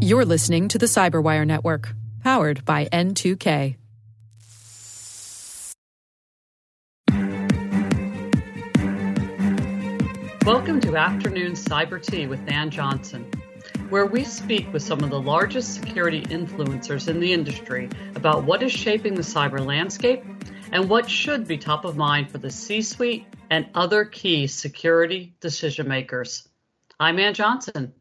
You're listening to the Cyberwire Network, powered by N2K. Welcome to Afternoon Cyber Tea with Ann Johnson, where we speak with some of the largest security influencers in the industry about what is shaping the cyber landscape and what should be top of mind for the C suite and other key security decision makers. I'm Ann Johnson,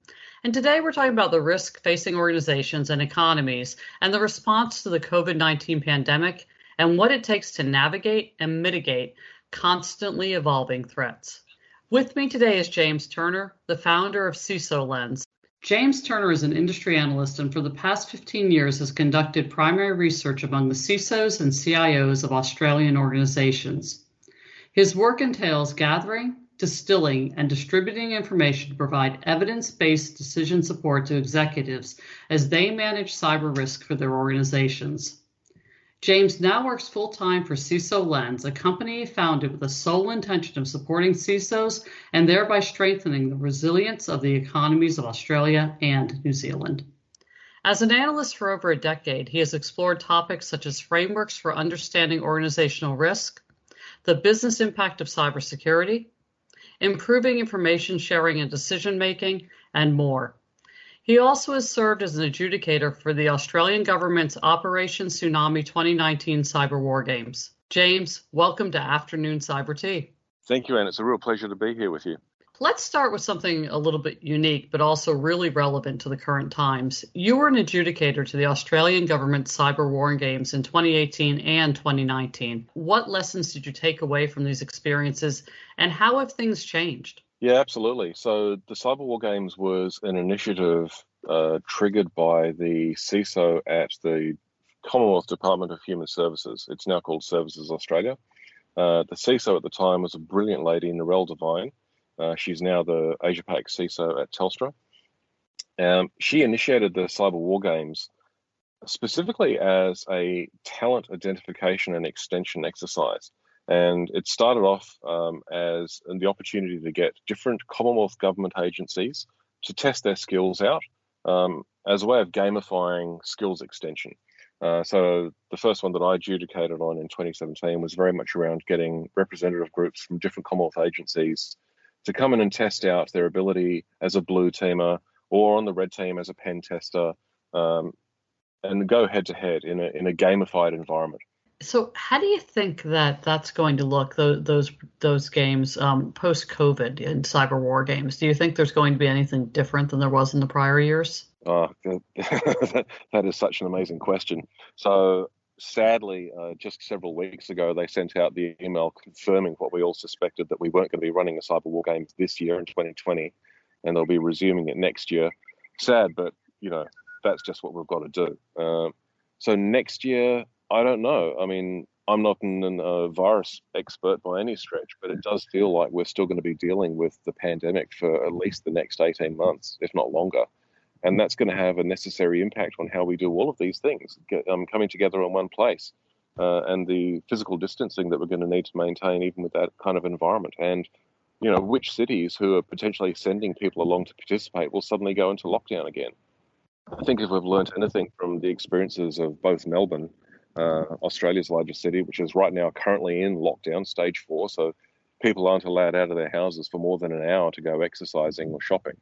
and today we're talking about the risk facing organizations and economies and the response to the COVID 19 pandemic and what it takes to navigate and mitigate constantly evolving threats. With me today is James Turner, the founder of CISO Lens. James Turner is an industry analyst and for the past 15 years has conducted primary research among the CISOs and CIOs of Australian organizations. His work entails gathering, distilling, and distributing information to provide evidence based decision support to executives as they manage cyber risk for their organizations. James now works full time for CISO Lens, a company founded with the sole intention of supporting CISOs and thereby strengthening the resilience of the economies of Australia and New Zealand. As an analyst for over a decade, he has explored topics such as frameworks for understanding organizational risk, the business impact of cybersecurity, improving information sharing and decision making, and more. He also has served as an adjudicator for the Australian government's Operation Tsunami 2019 Cyber War Games. James, welcome to Afternoon Cyber Tea. Thank you, Ann. It's a real pleasure to be here with you. Let's start with something a little bit unique, but also really relevant to the current times. You were an adjudicator to the Australian government cyber war games in 2018 and 2019. What lessons did you take away from these experiences, and how have things changed? Yeah, absolutely. So the cyber war games was an initiative uh, triggered by the CISO at the Commonwealth Department of Human Services. It's now called Services Australia. Uh, the CISO at the time was a brilliant lady, Narelle Devine uh, she's now the Asia Pac CISO at Telstra. Um, she initiated the cyber war games specifically as a talent identification and extension exercise. And it started off um, as the opportunity to get different Commonwealth government agencies to test their skills out um, as a way of gamifying skills extension. Uh, so the first one that I adjudicated on in 2017 was very much around getting representative groups from different Commonwealth agencies to come in and test out their ability as a blue teamer or on the red team as a pen tester um, and go head to head in a, in a gamified environment. So, how do you think that that's going to look those those, those games um, post COVID in cyber war games? Do you think there's going to be anything different than there was in the prior years? Oh, that, that is such an amazing question. So, sadly, uh, just several weeks ago, they sent out the email confirming what we all suspected that we weren't going to be running a cyber war game this year in 2020, and they'll be resuming it next year. Sad, but you know that's just what we've got to do. Uh, so next year, I don't know. I mean, I'm not a uh, virus expert by any stretch, but it does feel like we're still going to be dealing with the pandemic for at least the next 18 months, if not longer and that's going to have a necessary impact on how we do all of these things, get, um, coming together in one place, uh, and the physical distancing that we're going to need to maintain even with that kind of environment. And you know, which cities who are potentially sending people along to participate will suddenly go into lockdown again. I think if we've learned anything from the experiences of both Melbourne, uh, Australia's largest city, which is right now currently in lockdown, stage four, so people aren't allowed out of their houses for more than an hour to go exercising or shopping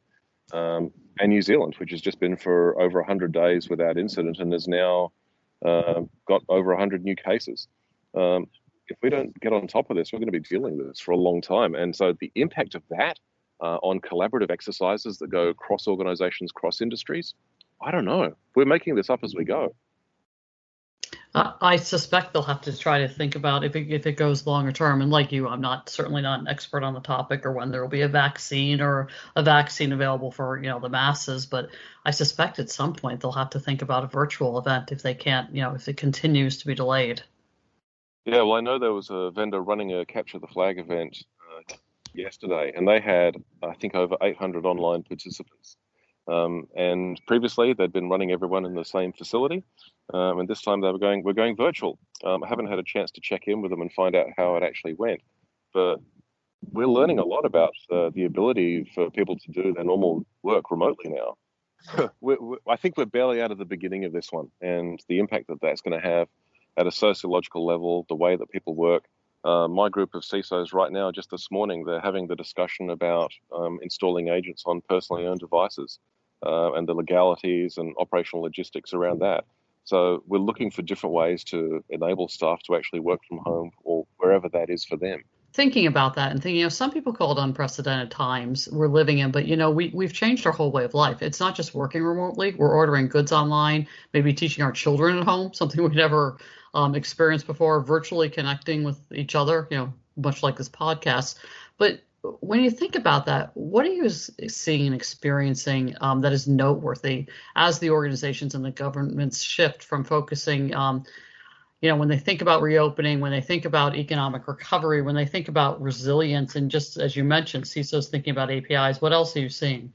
um, and New Zealand, which has just been for over 100 days without incident and has now uh, got over 100 new cases. Um, if we don't get on top of this, we're going to be dealing with this for a long time. And so the impact of that uh, on collaborative exercises that go cross organizations, cross industries, I don't know. We're making this up as we go. I suspect they'll have to try to think about if it, if it goes longer term. And like you, I'm not certainly not an expert on the topic or when there will be a vaccine or a vaccine available for you know the masses. But I suspect at some point they'll have to think about a virtual event if they can't, you know, if it continues to be delayed. Yeah, well, I know there was a vendor running a capture the flag event uh, yesterday, and they had I think over 800 online participants. Um, and previously, they'd been running everyone in the same facility, um, and this time they were going, we're going virtual. Um, I haven't had a chance to check in with them and find out how it actually went, but we're learning a lot about uh, the ability for people to do their normal work remotely now. we, we, I think we're barely out of the beginning of this one, and the impact that that's going to have at a sociological level, the way that people work. Uh, my group of CISOs right now, just this morning, they're having the discussion about um, installing agents on personally owned devices uh, and the legalities and operational logistics around that. So we're looking for different ways to enable staff to actually work from home or wherever that is for them thinking about that and thinking, you know, some people call it unprecedented times we're living in, but you know, we we've changed our whole way of life. It's not just working remotely; we're ordering goods online, maybe teaching our children at home, something we've never um, experienced before, virtually connecting with each other, you know, much like this podcast. But when you think about that, what are you seeing and experiencing um, that is noteworthy as the organizations and the governments shift from focusing um, you know, when they think about reopening, when they think about economic recovery, when they think about resilience, and just as you mentioned, CISO's thinking about APIs, what else are you seeing?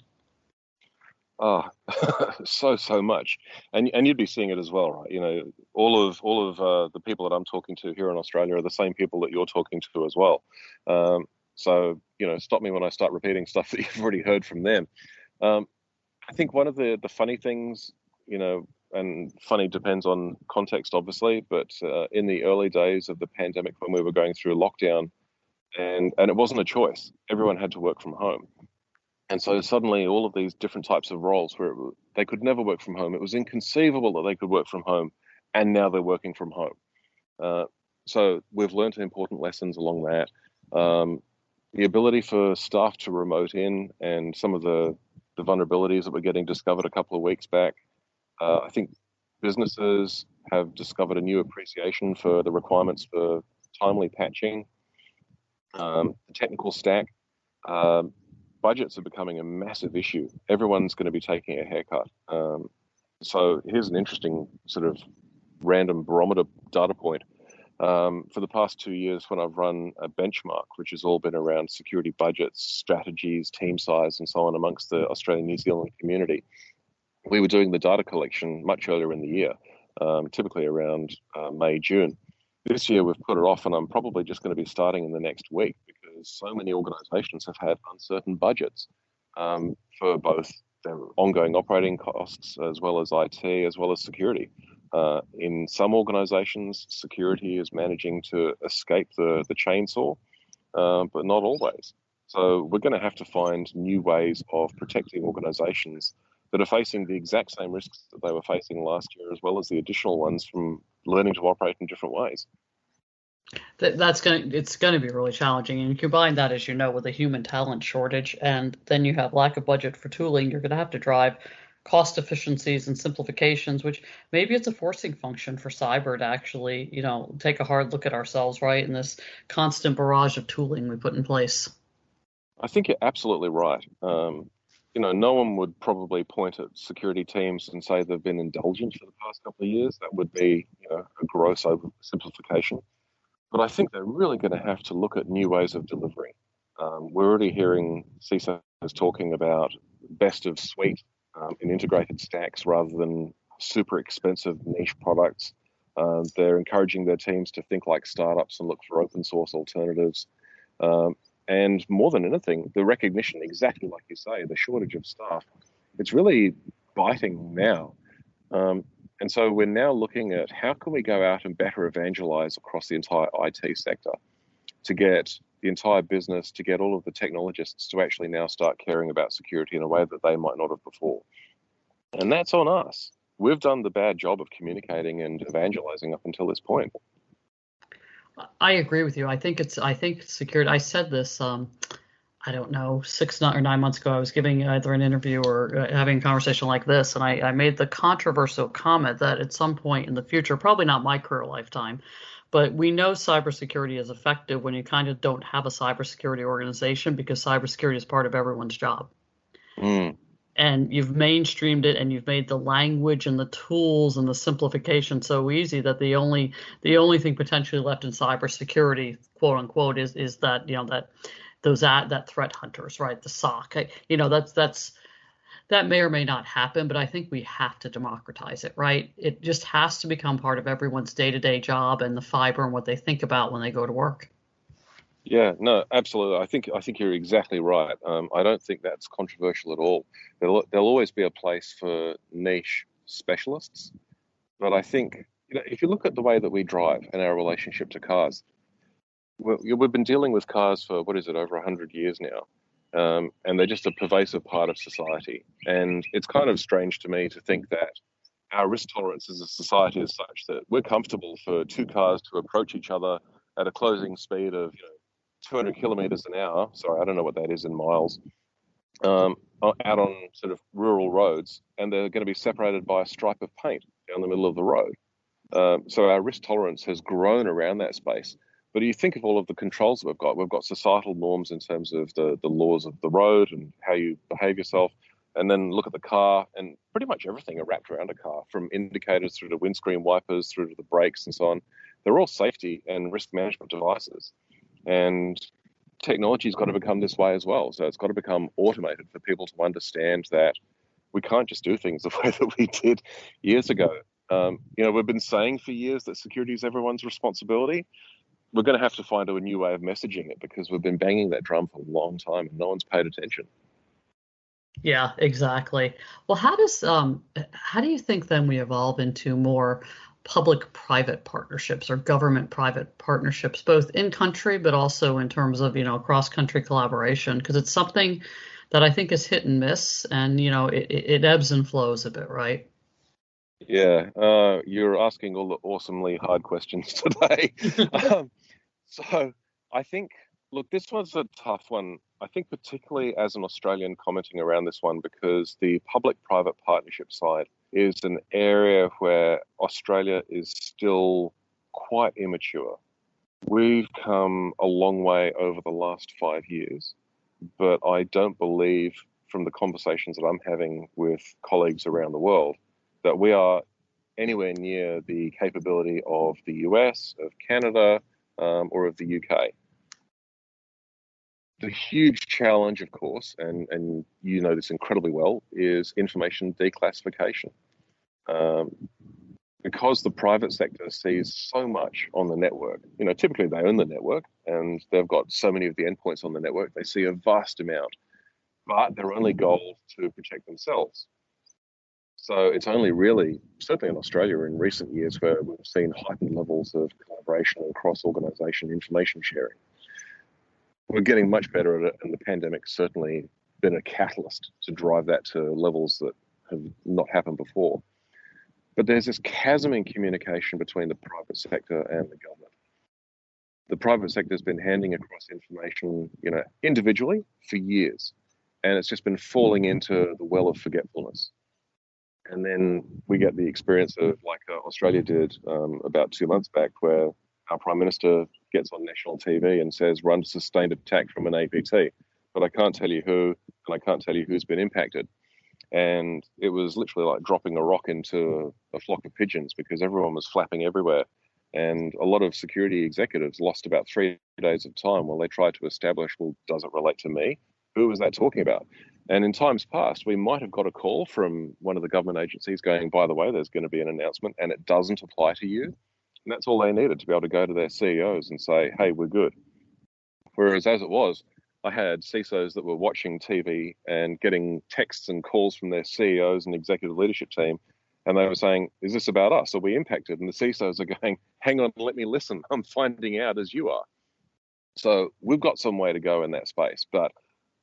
Oh, so so much, and and you'd be seeing it as well, right? You know, all of all of uh, the people that I'm talking to here in Australia are the same people that you're talking to as well. Um, so you know, stop me when I start repeating stuff that you've already heard from them. Um, I think one of the the funny things, you know, and funny depends on context, obviously. But uh, in the early days of the pandemic, when we were going through lockdown, and and it wasn't a choice, everyone had to work from home, and so suddenly all of these different types of roles where it, they could never work from home, it was inconceivable that they could work from home, and now they're working from home. Uh, so we've learned important lessons along that. Um, the ability for staff to remote in and some of the, the vulnerabilities that were getting discovered a couple of weeks back uh, I think businesses have discovered a new appreciation for the requirements for timely patching, um, the technical stack. Um, budgets are becoming a massive issue. Everyone's going to be taking a haircut. Um, so here's an interesting sort of random barometer data point. Um, for the past two years, when I've run a benchmark, which has all been around security budgets, strategies, team size, and so on amongst the Australian New Zealand community, we were doing the data collection much earlier in the year, um, typically around uh, May, June. This year we've put it off, and I'm probably just going to be starting in the next week because so many organisations have had uncertain budgets um, for both their ongoing operating costs as well as IT as well as security. Uh, in some organisations, security is managing to escape the, the chainsaw, uh, but not always. So we're going to have to find new ways of protecting organisations that are facing the exact same risks that they were facing last year, as well as the additional ones from learning to operate in different ways. That, that's going to, it's going to be really challenging. And you combine that, as you know, with a human talent shortage, and then you have lack of budget for tooling, you're going to have to drive cost efficiencies and simplifications, which maybe it's a forcing function for cyber to actually, you know, take a hard look at ourselves, right? In this constant barrage of tooling we put in place. I think you're absolutely right. Um, you know, no one would probably point at security teams and say they've been indulgent for the past couple of years. That would be, you know, a gross oversimplification. But I think they're really going to have to look at new ways of delivering. Um, we're already hearing CISOs talking about best of suite um, in integrated stacks rather than super expensive niche products. Um, they're encouraging their teams to think like startups and look for open source alternatives. Um, and more than anything, the recognition, exactly like you say, the shortage of staff, it's really biting now. Um, and so we're now looking at how can we go out and better evangelize across the entire IT sector to get the entire business, to get all of the technologists to actually now start caring about security in a way that they might not have before. And that's on us. We've done the bad job of communicating and evangelizing up until this point. I agree with you. I think it's I think security. I said this. Um, I don't know six or nine months ago. I was giving either an interview or uh, having a conversation like this, and I, I made the controversial comment that at some point in the future, probably not my career lifetime, but we know cybersecurity is effective when you kind of don't have a cybersecurity organization because cybersecurity is part of everyone's job. Mm and you've mainstreamed it and you've made the language and the tools and the simplification so easy that the only the only thing potentially left in cybersecurity, quote unquote, is is that you know that those at that threat hunters, right? The SOC, you know, that's that's that may or may not happen, but I think we have to democratize it, right? It just has to become part of everyone's day to day job and the fiber and what they think about when they go to work. Yeah, no, absolutely. I think I think you're exactly right. Um, I don't think that's controversial at all. There'll, there'll always be a place for niche specialists, but I think you know, if you look at the way that we drive and our relationship to cars, we've been dealing with cars for what is it over hundred years now, um, and they're just a pervasive part of society. And it's kind of strange to me to think that our risk tolerance as a society is such that we're comfortable for two cars to approach each other at a closing speed of you know 200 kilometers an hour. Sorry, I don't know what that is in miles. Um, out on sort of rural roads, and they're going to be separated by a stripe of paint down the middle of the road. Um, so our risk tolerance has grown around that space. But you think of all of the controls that we've got. We've got societal norms in terms of the, the laws of the road and how you behave yourself. And then look at the car, and pretty much everything are wrapped around a car, from indicators through to windscreen wipers through to the brakes and so on. They're all safety and risk management devices. And technology's got to become this way as well. So it's got to become automated for people to understand that we can't just do things the way that we did years ago. Um, you know, we've been saying for years that security is everyone's responsibility. We're going to have to find a new way of messaging it because we've been banging that drum for a long time and no one's paid attention. Yeah, exactly. Well, how does um, how do you think then we evolve into more public private partnerships or government private partnerships, both in country but also in terms of, you know, cross country collaboration? Because it's something that I think is hit and miss and, you know, it, it ebbs and flows a bit, right? Yeah, uh, you're asking all the awesomely hard questions today. um, so I think, look, this one's a tough one. I think, particularly as an Australian commenting around this one, because the public private partnership side is an area where Australia is still quite immature. We've come a long way over the last five years, but I don't believe from the conversations that I'm having with colleagues around the world that we are anywhere near the capability of the US, of Canada, um, or of the UK. The huge challenge, of course, and, and you know this incredibly well, is information declassification. Um, because the private sector sees so much on the network, you know, typically they own the network and they've got so many of the endpoints on the network, they see a vast amount, but their only goal is to protect themselves. So it's only really, certainly in Australia in recent years, where we've seen heightened levels of collaboration and cross organisation information sharing we're getting much better at it, and the pandemic's certainly been a catalyst to drive that to levels that have not happened before. But there's this chasm in communication between the private sector and the government. The private sector has been handing across information, you know, individually for years, and it's just been falling into the well of forgetfulness. And then we get the experience of, like uh, Australia did um, about two months back, where our prime minister gets on national TV and says run sustained attack from an APT, but I can't tell you who and I can't tell you who's been impacted. And it was literally like dropping a rock into a flock of pigeons because everyone was flapping everywhere. And a lot of security executives lost about three days of time while they tried to establish, well, does it relate to me? Who was that talking about? And in times past, we might have got a call from one of the government agencies going, by the way, there's going to be an announcement and it doesn't apply to you. And that's all they needed to be able to go to their CEOs and say, hey, we're good. Whereas as it was, I had CISOs that were watching TV and getting texts and calls from their CEOs and executive leadership team. And they were saying, Is this about us? Are we impacted? And the CISOs are going, Hang on, let me listen. I'm finding out as you are. So we've got some way to go in that space, but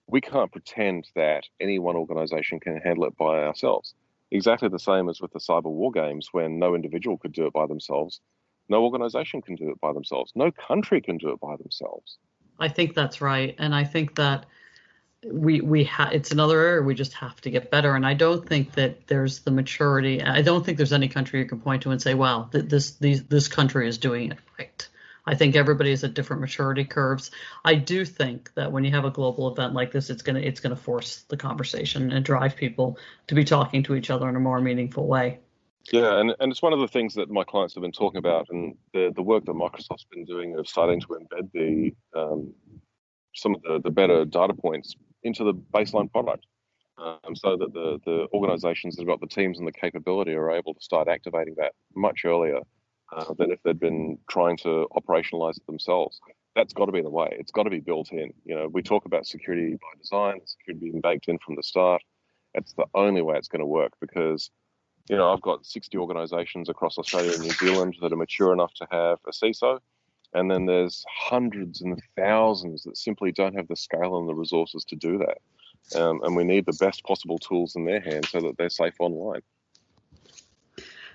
we can't pretend that any one organization can handle it by ourselves. Exactly the same as with the cyber war games when no individual could do it by themselves. No organization can do it by themselves. No country can do it by themselves. I think that's right, and I think that we we ha- it's another area we just have to get better. And I don't think that there's the maturity. I don't think there's any country you can point to and say, "Well, th- this these, this country is doing it right." I think everybody is at different maturity curves. I do think that when you have a global event like this, it's gonna it's gonna force the conversation and drive people to be talking to each other in a more meaningful way. Yeah, and, and it's one of the things that my clients have been talking about, and the, the work that Microsoft's been doing of starting to embed the um, some of the, the better data points into the baseline product, um, so that the the organisations that have got the teams and the capability are able to start activating that much earlier uh, than if they'd been trying to operationalise it themselves. that's got to be the way. It's got to be built in. You know, we talk about security by design, security being baked in from the start. It's the only way it's going to work because, you know, I've got 60 organisations across Australia and New Zealand that are mature enough to have a CISO, and then there's hundreds and thousands that simply don't have the scale and the resources to do that. Um, and we need the best possible tools in their hands so that they're safe online.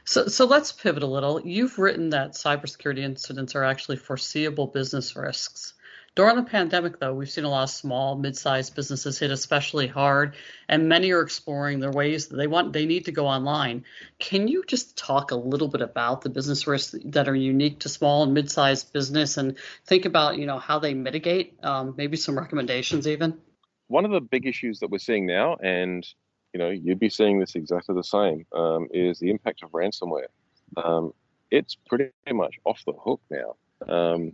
So, so let's pivot a little. You've written that cybersecurity incidents are actually foreseeable business risks. During the pandemic, though, we've seen a lot of small, mid-sized businesses hit especially hard, and many are exploring their ways that they want they need to go online. Can you just talk a little bit about the business risks that are unique to small and mid-sized business, and think about you know how they mitigate? Um, maybe some recommendations, even. One of the big issues that we're seeing now, and you know you'd be seeing this exactly the same, um, is the impact of ransomware. Um, it's pretty much off the hook now. Um,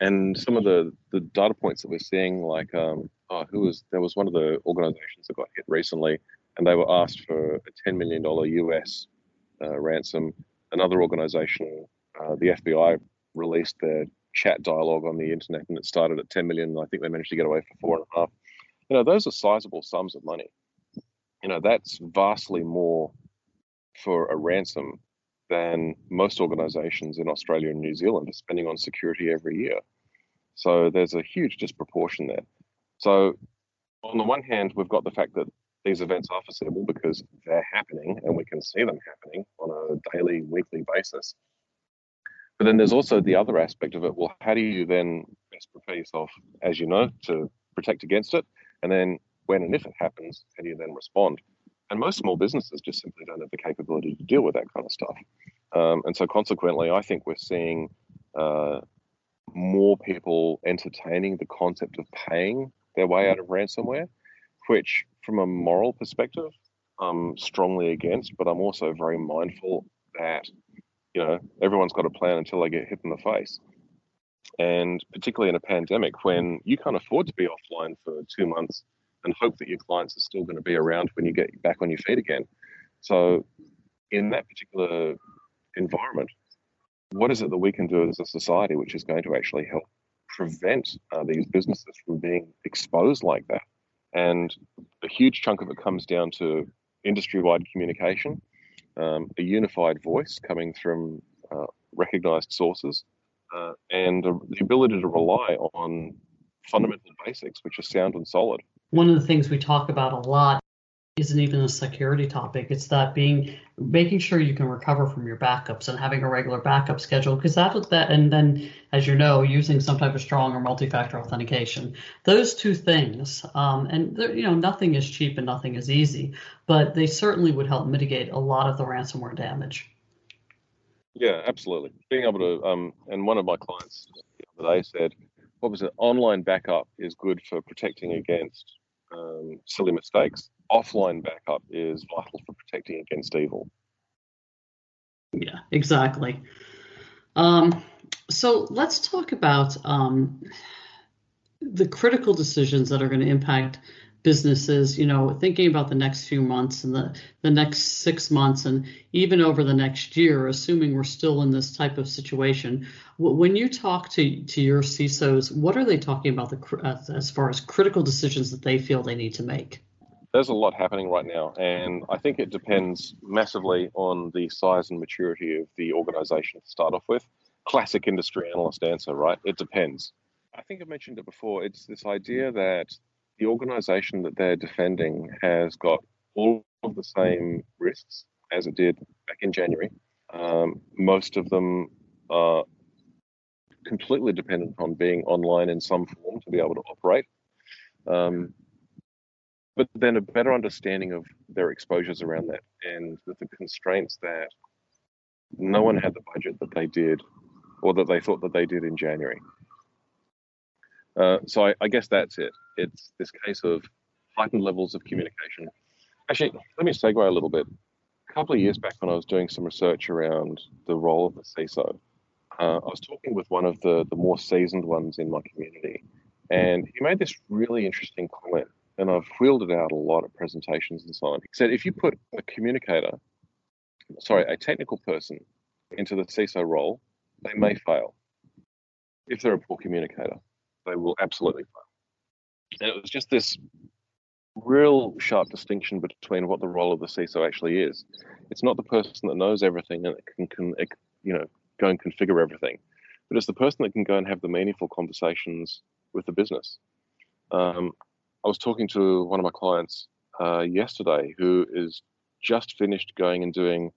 and some of the, the data points that we're seeing, like um, oh, who was there was one of the organizations that got hit recently, and they were asked for a $10 million US uh, ransom. Another organization, uh, the FBI, released their chat dialogue on the internet, and it started at 10 million. I think they managed to get away for four and a half. You know, those are sizable sums of money. That's vastly more for a ransom than most organizations in Australia and New Zealand are spending on security every year. So there's a huge disproportion there. So, on the one hand, we've got the fact that these events are foreseeable because they're happening and we can see them happening on a daily, weekly basis. But then there's also the other aspect of it. Well, how do you then best prepare yourself, as you know, to protect against it? And then when and if it happens, how do you then respond? And most small businesses just simply don't have the capability to deal with that kind of stuff. Um, and so, consequently, I think we're seeing uh, more people entertaining the concept of paying their way out of ransomware, which, from a moral perspective, I'm strongly against. But I'm also very mindful that you know everyone's got a plan until they get hit in the face. And particularly in a pandemic, when you can't afford to be offline for two months and hope that your clients are still going to be around when you get back on your feet again. So, in that particular environment, what is it that we can do as a society which is going to actually help prevent uh, these businesses from being exposed like that? And a huge chunk of it comes down to industry wide communication, um, a unified voice coming from uh, recognized sources, uh, and the ability to rely on fundamental basics which are sound and solid one of the things we talk about a lot isn't even a security topic. It's that being making sure you can recover from your backups and having a regular backup schedule because that that and then as you know using some type of strong or multi-factor authentication. Those two things, um, and you know nothing is cheap and nothing is easy, but they certainly would help mitigate a lot of the ransomware damage. Yeah, absolutely. Being able to, um, and one of my clients the other day said, what was it? Online backup is good for protecting against um, silly mistakes. Offline backup is vital for protecting against evil. Yeah, exactly. Um, so let's talk about um, the critical decisions that are going to impact businesses, you know, thinking about the next few months and the, the next six months and even over the next year, assuming we're still in this type of situation, when you talk to, to your CISOs, what are they talking about the, as far as critical decisions that they feel they need to make? There's a lot happening right now, and I think it depends massively on the size and maturity of the organization to start off with. Classic industry analyst answer, right? It depends. I think I mentioned it before. It's this idea that the organization that they're defending has got all of the same risks as it did back in January. Um, most of them are completely dependent on being online in some form to be able to operate. Um, but then a better understanding of their exposures around that and the constraints that no one had the budget that they did or that they thought that they did in January. Uh, so I, I, guess that's it. It's this case of heightened levels of communication. Actually, let me segue a little bit. A couple of years back, when I was doing some research around the role of the CISO, uh, I was talking with one of the, the more seasoned ones in my community, and he made this really interesting comment. And I've wheeled it out a lot at presentations and so on. He said, if you put a communicator, sorry, a technical person into the CISO role, they may fail if they're a poor communicator, they will absolutely fail. And it was just this real sharp distinction between what the role of the CISO actually is. It's not the person that knows everything and can, can you know go and configure everything, but it's the person that can go and have the meaningful conversations with the business. Um, I was talking to one of my clients uh, yesterday who is just finished going and doing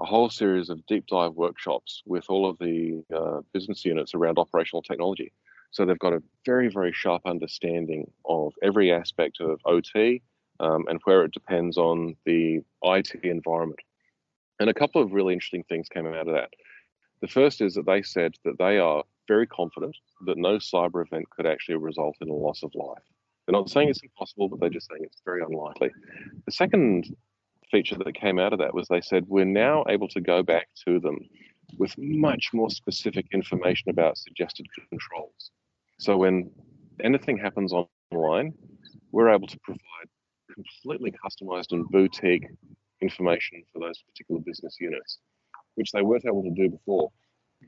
a whole series of deep dive workshops with all of the uh, business units around operational technology. So they've got a very, very sharp understanding of every aspect of OT um, and where it depends on the IT environment. And a couple of really interesting things came out of that. The first is that they said that they are very confident that no cyber event could actually result in a loss of life. They're not saying it's impossible, but they're just saying it's very unlikely. The second feature that came out of that was they said we're now able to go back to them with much more specific information about suggested controls. So when anything happens online, we're able to provide completely customized and boutique information for those particular business units, which they weren't able to do before.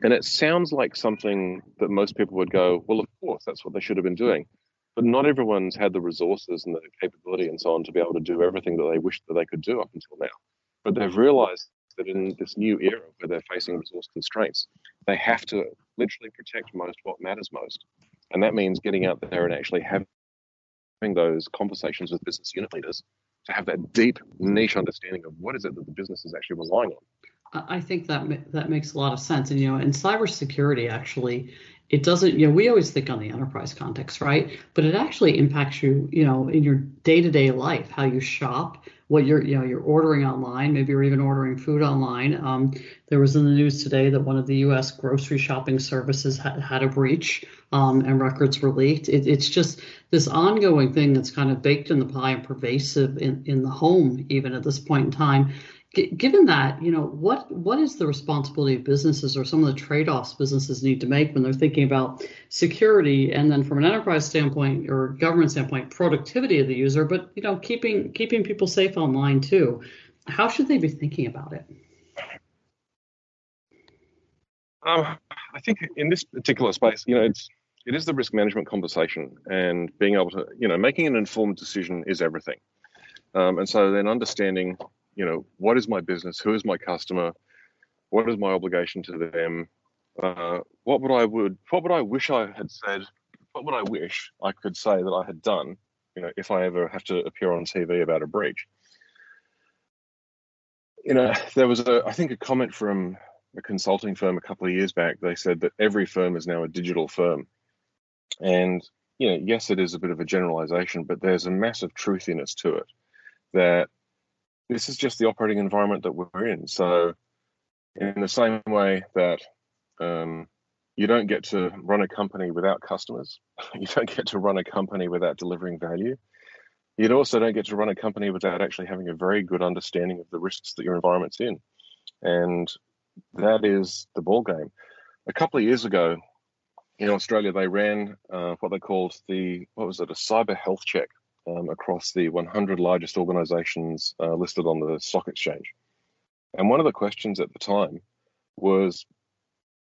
And it sounds like something that most people would go, well, of course, that's what they should have been doing. But not everyone's had the resources and the capability and so on to be able to do everything that they wished that they could do up until now. But they've realized that in this new era where they're facing resource constraints, they have to literally protect most what matters most. And that means getting out there and actually having those conversations with business unit leaders to have that deep niche understanding of what is it that the business is actually relying on. I think that that makes a lot of sense. And you know, in cybersecurity, actually, it doesn't. You know, we always think on the enterprise context, right? But it actually impacts you. You know, in your day-to-day life, how you shop, what you're you know you're ordering online maybe you're even ordering food online. Um, there was in the news today that one of the us grocery shopping services had, had a breach um, and records were leaked. It, it's just this ongoing thing that's kind of baked in the pie and pervasive in, in the home even at this point in time given that, you know, what what is the responsibility of businesses or some of the trade-offs businesses need to make when they're thinking about security and then from an enterprise standpoint or government standpoint, productivity of the user, but you know, keeping keeping people safe online too. How should they be thinking about it? Um, I think in this particular space, you know, it's it is the risk management conversation and being able to, you know, making an informed decision is everything. Um, and so then understanding you know, what is my business? Who is my customer? What is my obligation to them? Uh, what would I would what would I wish I had said? What would I wish I could say that I had done? You know, if I ever have to appear on TV about a breach. You know, there was a I think a comment from a consulting firm a couple of years back. They said that every firm is now a digital firm, and you know, yes, it is a bit of a generalization, but there's a massive truthiness to it. That this is just the operating environment that we're in. So, in the same way that um, you don't get to run a company without customers, you don't get to run a company without delivering value. You also don't get to run a company without actually having a very good understanding of the risks that your environment's in, and that is the ball game. A couple of years ago, in Australia, they ran uh, what they called the what was it a cyber health check um, across the 100 largest organizations uh, listed on the stock exchange. And one of the questions at the time was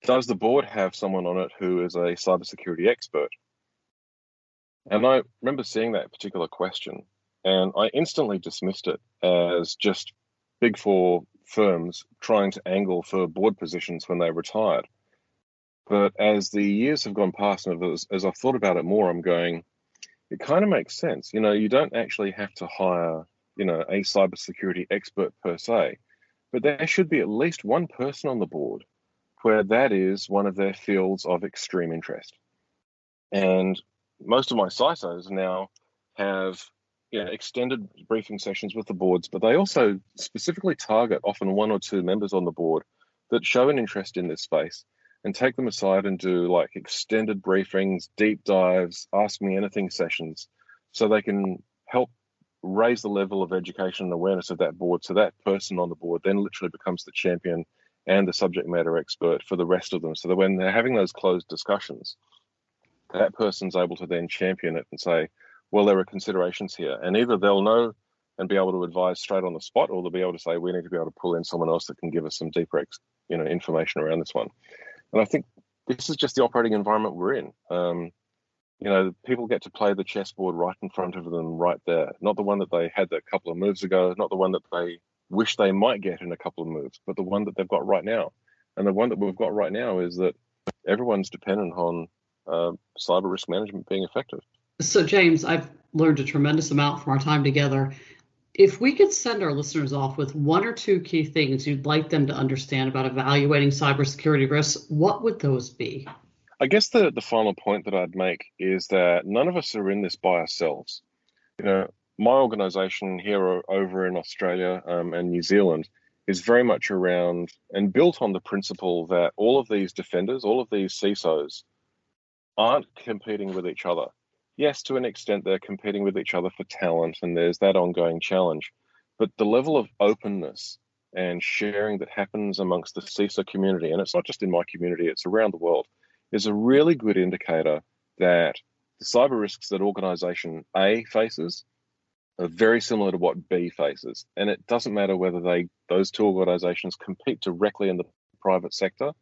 Does the board have someone on it who is a cybersecurity expert? And I remember seeing that particular question and I instantly dismissed it as just big four firms trying to angle for board positions when they retired. But as the years have gone past and as, as I've thought about it more, I'm going, it kind of makes sense. You know, you don't actually have to hire, you know, a cybersecurity expert per se, but there should be at least one person on the board where that is one of their fields of extreme interest. And most of my CISOs now have you know, extended briefing sessions with the boards, but they also specifically target often one or two members on the board that show an interest in this space and take them aside and do like extended briefings, deep dives, ask me anything sessions so they can help raise the level of education and awareness of that board so that person on the board then literally becomes the champion and the subject matter expert for the rest of them so that when they're having those closed discussions that person's able to then champion it and say well there are considerations here and either they'll know and be able to advise straight on the spot or they'll be able to say we need to be able to pull in someone else that can give us some deeper you know information around this one and I think this is just the operating environment we're in. Um, you know, people get to play the chessboard right in front of them, right there. Not the one that they had a couple of moves ago, not the one that they wish they might get in a couple of moves, but the one that they've got right now. And the one that we've got right now is that everyone's dependent on uh, cyber risk management being effective. So, James, I've learned a tremendous amount from our time together. If we could send our listeners off with one or two key things you'd like them to understand about evaluating cybersecurity risks, what would those be? I guess the, the final point that I'd make is that none of us are in this by ourselves. You know, my organization here over in Australia um, and New Zealand is very much around and built on the principle that all of these defenders, all of these CISOs, aren't competing with each other. Yes, to an extent, they're competing with each other for talent, and there's that ongoing challenge. But the level of openness and sharing that happens amongst the CISO community, and it's not just in my community, it's around the world, is a really good indicator that the cyber risks that organization A faces are very similar to what B faces. And it doesn't matter whether they those two organizations compete directly in the private sector.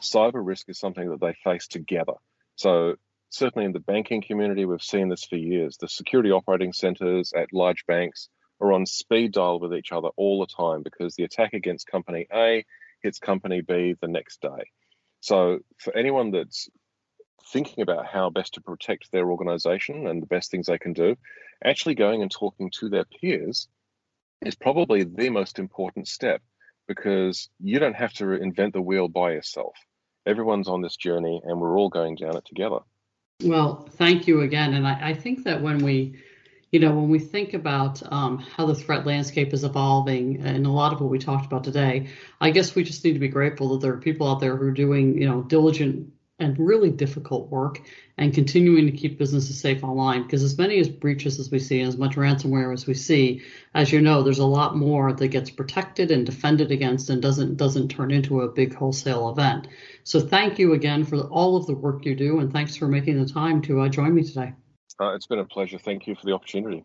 Cyber risk is something that they face together. So certainly in the banking community, we've seen this for years. The security operating centers at large banks are on speed dial with each other all the time because the attack against company A hits company B the next day. So for anyone that's thinking about how best to protect their organization and the best things they can do, actually going and talking to their peers is probably the most important step because you don't have to invent the wheel by yourself. Everyone's on this journey and we're all going down it together. Well, thank you again. And I, I think that when we, you know, when we think about um, how the threat landscape is evolving and a lot of what we talked about today, I guess we just need to be grateful that there are people out there who are doing, you know, diligent and really difficult work and continuing to keep businesses safe online because as many as breaches as we see as much ransomware as we see as you know there's a lot more that gets protected and defended against and doesn't doesn't turn into a big wholesale event. So thank you again for all of the work you do and thanks for making the time to uh, join me today. Uh, it's been a pleasure. Thank you for the opportunity.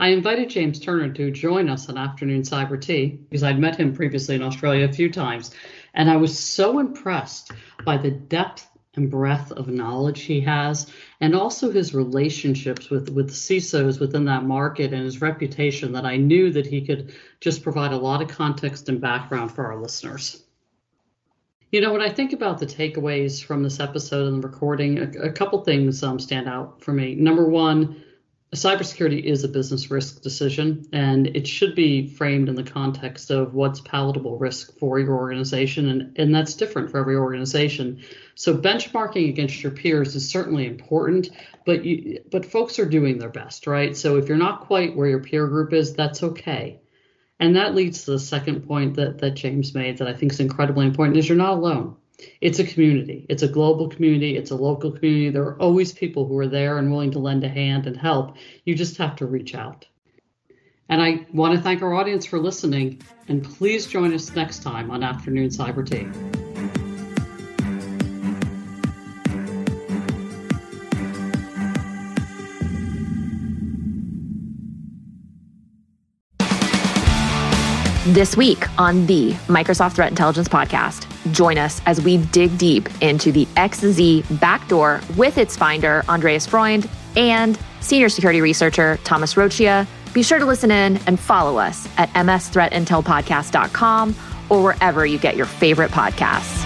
I invited James Turner to join us on Afternoon Cyber Tea because I'd met him previously in Australia a few times. And I was so impressed by the depth and breadth of knowledge he has, and also his relationships with, with CISOs within that market and his reputation that I knew that he could just provide a lot of context and background for our listeners. You know, when I think about the takeaways from this episode and the recording, a, a couple things um, stand out for me. Number one, cybersecurity is a business risk decision, and it should be framed in the context of what's palatable risk for your organization, and, and that's different for every organization. So benchmarking against your peers is certainly important, but you, but folks are doing their best, right? So if you're not quite where your peer group is, that's okay. And that leads to the second point that, that James made that I think is incredibly important is you're not alone it's a community. It's a global community. It's a local community. There are always people who are there and willing to lend a hand and help. You just have to reach out. And I want to thank our audience for listening. And please join us next time on Afternoon Cyber Tea. This week on the Microsoft Threat Intelligence Podcast. Join us as we dig deep into the XZ backdoor with its finder, Andres Freund, and senior security researcher, Thomas Roccia. Be sure to listen in and follow us at msthreatintelpodcast.com or wherever you get your favorite podcasts.